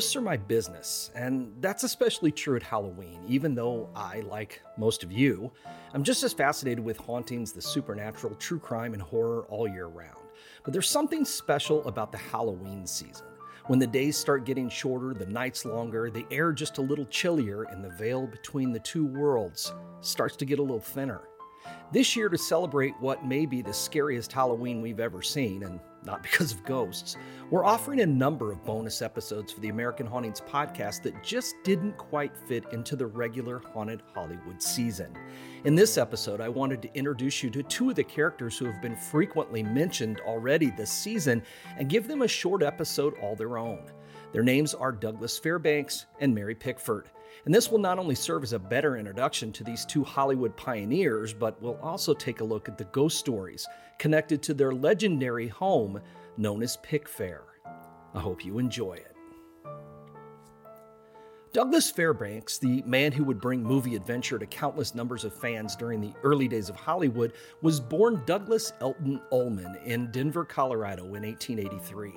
Ghosts are my business, and that's especially true at Halloween, even though I, like most of you, I'm just as fascinated with hauntings, the supernatural, true crime, and horror all year round. But there's something special about the Halloween season. When the days start getting shorter, the nights longer, the air just a little chillier, and the veil between the two worlds starts to get a little thinner. This year, to celebrate what may be the scariest Halloween we've ever seen, and not because of ghosts, we're offering a number of bonus episodes for the American Hauntings podcast that just didn't quite fit into the regular Haunted Hollywood season. In this episode, I wanted to introduce you to two of the characters who have been frequently mentioned already this season and give them a short episode all their own. Their names are Douglas Fairbanks and Mary Pickford. And this will not only serve as a better introduction to these two Hollywood pioneers, but we'll also take a look at the ghost stories connected to their legendary home known as Pickfair. I hope you enjoy it. Douglas Fairbanks, the man who would bring movie adventure to countless numbers of fans during the early days of Hollywood, was born Douglas Elton Ullman in Denver, Colorado in 1883.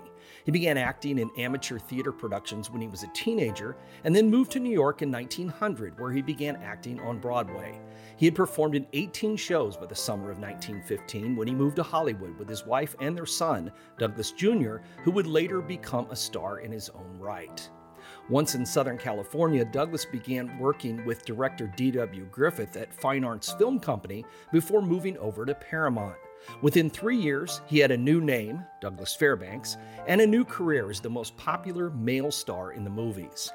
He began acting in amateur theater productions when he was a teenager and then moved to New York in 1900, where he began acting on Broadway. He had performed in 18 shows by the summer of 1915 when he moved to Hollywood with his wife and their son, Douglas Jr., who would later become a star in his own right. Once in Southern California, Douglas began working with director D.W. Griffith at Fine Arts Film Company before moving over to Paramount. Within three years, he had a new name, Douglas Fairbanks, and a new career as the most popular male star in the movies.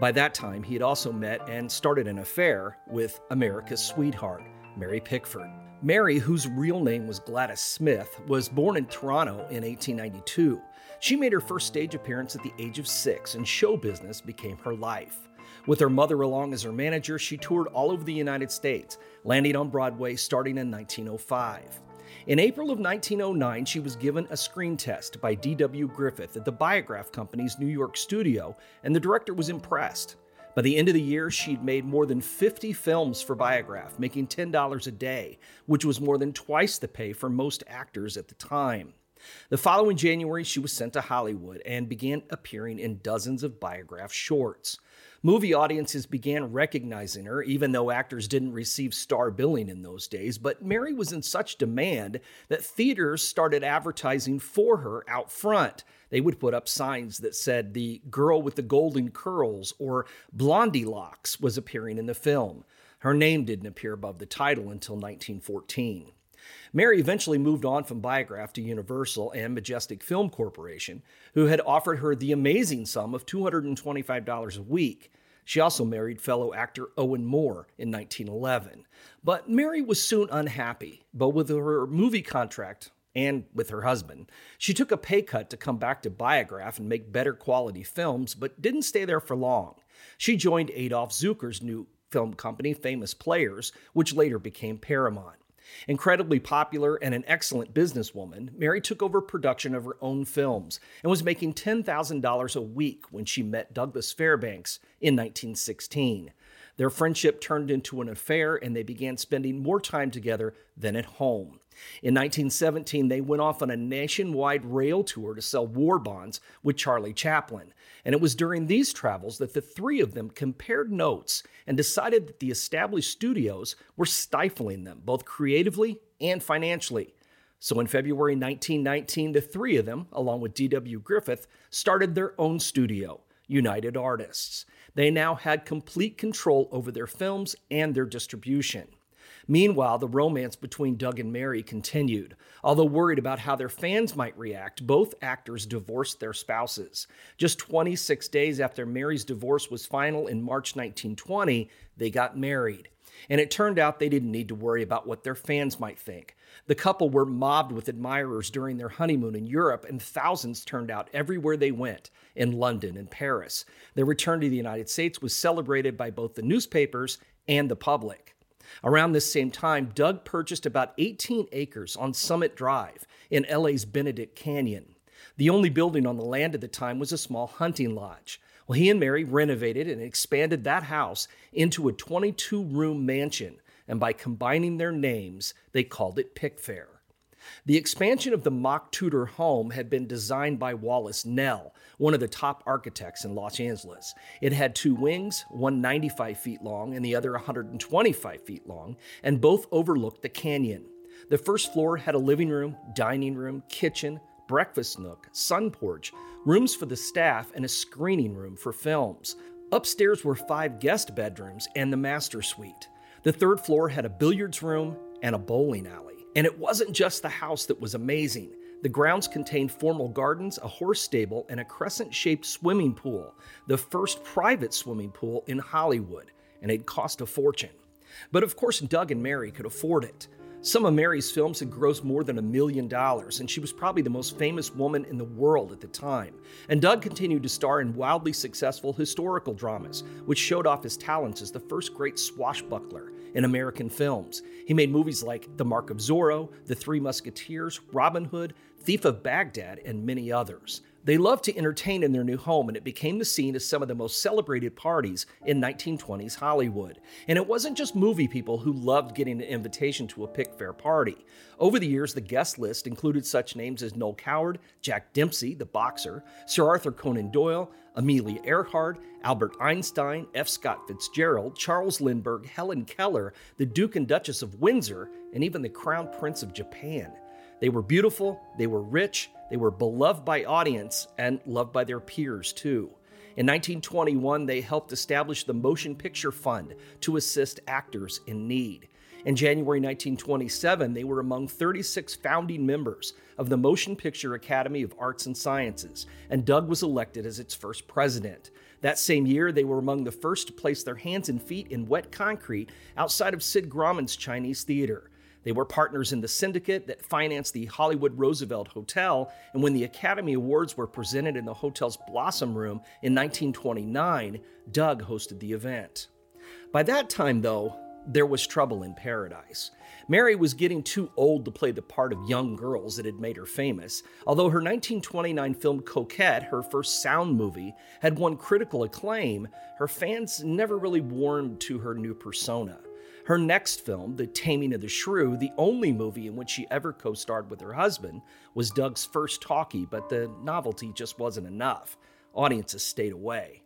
By that time, he had also met and started an affair with America's sweetheart, Mary Pickford. Mary, whose real name was Gladys Smith, was born in Toronto in 1892. She made her first stage appearance at the age of six, and show business became her life. With her mother along as her manager, she toured all over the United States, landing on Broadway starting in 1905. In April of 1909, she was given a screen test by D.W. Griffith at the Biograph Company's New York studio, and the director was impressed. By the end of the year, she'd made more than 50 films for Biograph, making $10 a day, which was more than twice the pay for most actors at the time. The following January, she was sent to Hollywood and began appearing in dozens of Biograph shorts. Movie audiences began recognizing her, even though actors didn't receive star billing in those days. But Mary was in such demand that theaters started advertising for her out front. They would put up signs that said the girl with the golden curls or Blondie locks was appearing in the film. Her name didn't appear above the title until 1914. Mary eventually moved on from Biograph to Universal and Majestic Film Corporation, who had offered her the amazing sum of $225 a week. She also married fellow actor Owen Moore in 1911. But Mary was soon unhappy, both with her movie contract and with her husband. She took a pay cut to come back to Biograph and make better quality films, but didn't stay there for long. She joined Adolph Zukor's new film company, Famous Players, which later became Paramount. Incredibly popular and an excellent businesswoman, Mary took over production of her own films and was making $10,000 a week when she met Douglas Fairbanks in 1916. Their friendship turned into an affair and they began spending more time together than at home. In 1917, they went off on a nationwide rail tour to sell war bonds with Charlie Chaplin. And it was during these travels that the three of them compared notes and decided that the established studios were stifling them, both creatively and financially. So in February 1919, the three of them, along with D.W. Griffith, started their own studio, United Artists. They now had complete control over their films and their distribution. Meanwhile, the romance between Doug and Mary continued. Although worried about how their fans might react, both actors divorced their spouses. Just 26 days after Mary's divorce was final in March 1920, they got married. And it turned out they didn't need to worry about what their fans might think. The couple were mobbed with admirers during their honeymoon in Europe, and thousands turned out everywhere they went in London and Paris. Their return to the United States was celebrated by both the newspapers and the public. Around this same time, Doug purchased about 18 acres on Summit Drive in LA's Benedict Canyon. The only building on the land at the time was a small hunting lodge. Well, he and Mary renovated and expanded that house into a 22 room mansion, and by combining their names, they called it Pickfair. The expansion of the mock Tudor home had been designed by Wallace Neff, one of the top architects in Los Angeles. It had two wings, one 95 feet long and the other 125 feet long, and both overlooked the canyon. The first floor had a living room, dining room, kitchen, breakfast nook, sun porch, rooms for the staff, and a screening room for films. Upstairs were five guest bedrooms and the master suite. The third floor had a billiards room and a bowling alley. And it wasn't just the house that was amazing. The grounds contained formal gardens, a horse stable, and a crescent shaped swimming pool, the first private swimming pool in Hollywood, and it cost a fortune. But of course, Doug and Mary could afford it. Some of Mary's films had grossed more than a million dollars, and she was probably the most famous woman in the world at the time. And Doug continued to star in wildly successful historical dramas, which showed off his talents as the first great swashbuckler in American films. He made movies like The Mark of Zorro, The Three Musketeers, Robin Hood, Thief of Baghdad, and many others. They loved to entertain in their new home, and it became the scene of some of the most celebrated parties in 1920s Hollywood. And it wasn't just movie people who loved getting an invitation to a Pickfair party. Over the years, the guest list included such names as Noel Coward, Jack Dempsey, the boxer, Sir Arthur Conan Doyle, Amelia Earhart, Albert Einstein, F. Scott Fitzgerald, Charles Lindbergh, Helen Keller, the Duke and Duchess of Windsor, and even the Crown Prince of Japan. They were beautiful, they were rich, they were beloved by audience and loved by their peers too. In 1921, they helped establish the Motion Picture Fund to assist actors in need. In January 1927, they were among 36 founding members of the Motion Picture Academy of Arts and Sciences, and Doug was elected as its first president. That same year, they were among the first to place their hands and feet in wet concrete outside of Sid Grauman's Chinese Theater. They were partners in the syndicate that financed the Hollywood Roosevelt Hotel, and when the Academy Awards were presented in the hotel's Blossom Room in 1929, Doug hosted the event. By that time, though, there was trouble in paradise. Mary was getting too old to play the part of young girls that had made her famous. Although her 1929 film Coquette, her first sound movie, had won critical acclaim, her fans never really warmed to her new persona. Her next film, The Taming of the Shrew, the only movie in which she ever co starred with her husband, was Doug's first talkie, but the novelty just wasn't enough. Audiences stayed away.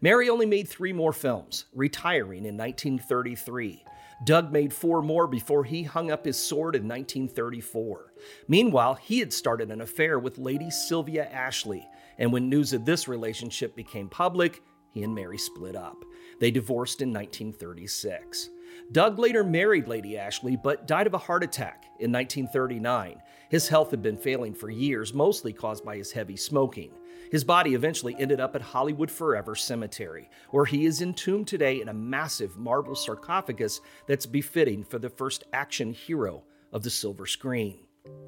Mary only made three more films, retiring in 1933. Doug made four more before he hung up his sword in 1934. Meanwhile, he had started an affair with Lady Sylvia Ashley, and when news of this relationship became public, he and Mary split up. They divorced in 1936. Doug later married Lady Ashley, but died of a heart attack in 1939. His health had been failing for years, mostly caused by his heavy smoking. His body eventually ended up at Hollywood Forever Cemetery, where he is entombed today in a massive marble sarcophagus that's befitting for the first action hero of the silver screen.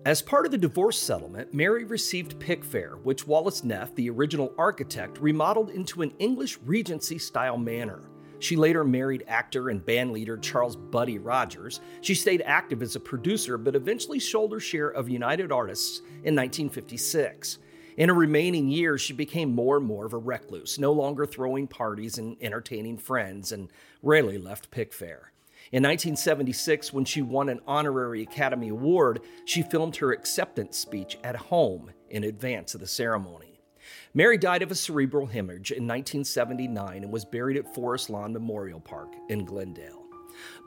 As part of the divorce settlement, Mary received Pickfair, which Wallace Neff, the original architect, remodeled into an English Regency style manor. She later married actor and bandleader Charles Buddy Rogers. She stayed active as a producer, but eventually sold her share of United Artists in 1956. In her remaining years, she became more and more of a recluse, no longer throwing parties and entertaining friends, and rarely left Pickfair. In 1976, when she won an honorary Academy Award, she filmed her acceptance speech at home in advance of the ceremony. Mary died of a cerebral hemorrhage in 1979 and was buried at Forest Lawn Memorial Park in Glendale.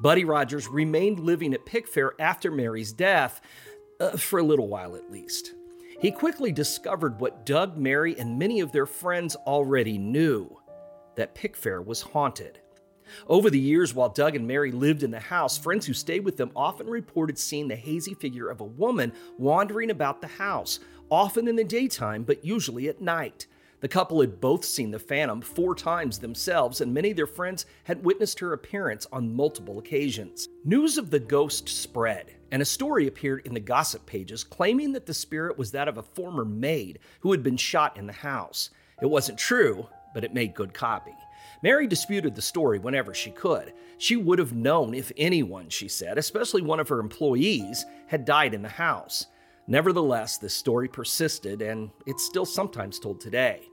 Buddy Rogers remained living at Pickfair after Mary's death, uh, for a little while at least. He quickly discovered what Doug, Mary, and many of their friends already knew that Pickfair was haunted. Over the years, while Doug and Mary lived in the house, friends who stayed with them often reported seeing the hazy figure of a woman wandering about the house, often in the daytime, but usually at night. The couple had both seen the Phantom four times themselves, and many of their friends had witnessed her appearance on multiple occasions. News of the ghost spread, and a story appeared in the gossip pages claiming that the spirit was that of a former maid who had been shot in the house. It wasn't true, but it made good copy. Mary disputed the story whenever she could. She would have known if anyone, she said, especially one of her employees, had died in the house. Nevertheless, this story persisted, and it's still sometimes told today.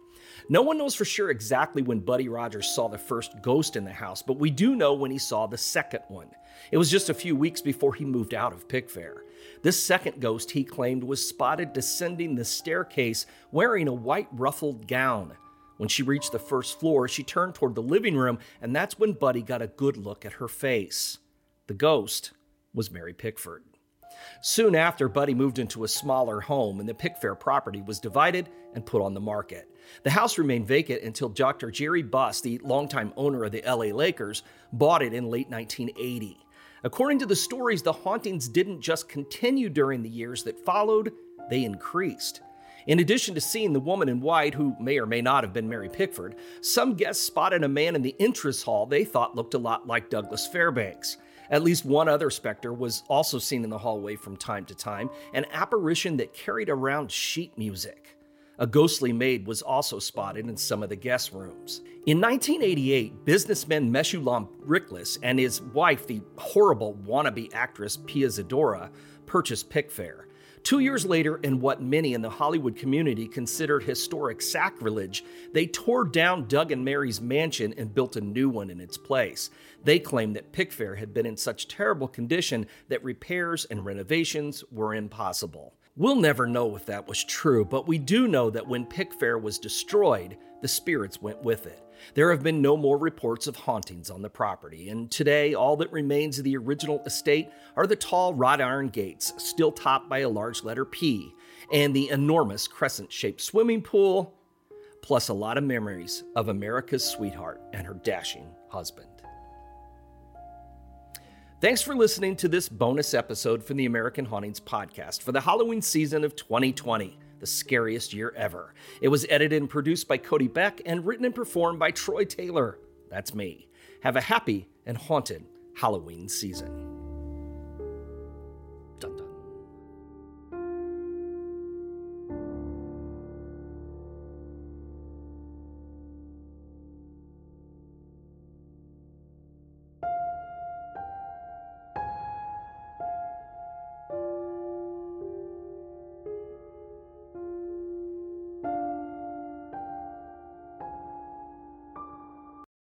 No one knows for sure exactly when Buddy Rogers saw the first ghost in the house, but we do know when he saw the second one. It was just a few weeks before he moved out of Pickfair. This second ghost, he claimed, was spotted descending the staircase wearing a white ruffled gown. When she reached the first floor, she turned toward the living room, and that's when Buddy got a good look at her face. The ghost was Mary Pickford. Soon after, Buddy moved into a smaller home, and the Pickfair property was divided and put on the market. The house remained vacant until Dr. Jerry Buss, the longtime owner of the LA Lakers, bought it in late 1980. According to the stories, the hauntings didn't just continue during the years that followed, they increased. In addition to seeing the woman in white, who may or may not have been Mary Pickford, some guests spotted a man in the entrance hall they thought looked a lot like Douglas Fairbanks. At least one other specter was also seen in the hallway from time to time, an apparition that carried around sheet music. A ghostly maid was also spotted in some of the guest rooms. In 1988, businessman Meshulam Riklis and his wife, the horrible wannabe actress Pia Zadora, purchased Pickfair. Two years later, in what many in the Hollywood community considered historic sacrilege, they tore down Doug and Mary's mansion and built a new one in its place. They claimed that Pickfair had been in such terrible condition that repairs and renovations were impossible. We'll never know if that was true, but we do know that when Pickfair was destroyed, the spirits went with it. There have been no more reports of hauntings on the property, and today all that remains of the original estate are the tall wrought iron gates, still topped by a large letter P, and the enormous crescent shaped swimming pool, plus a lot of memories of America's sweetheart and her dashing husband. Thanks for listening to this bonus episode from the American Hauntings podcast for the Halloween season of 2020, the scariest year ever. It was edited and produced by Cody Beck and written and performed by Troy Taylor. That's me. Have a happy and haunted Halloween season.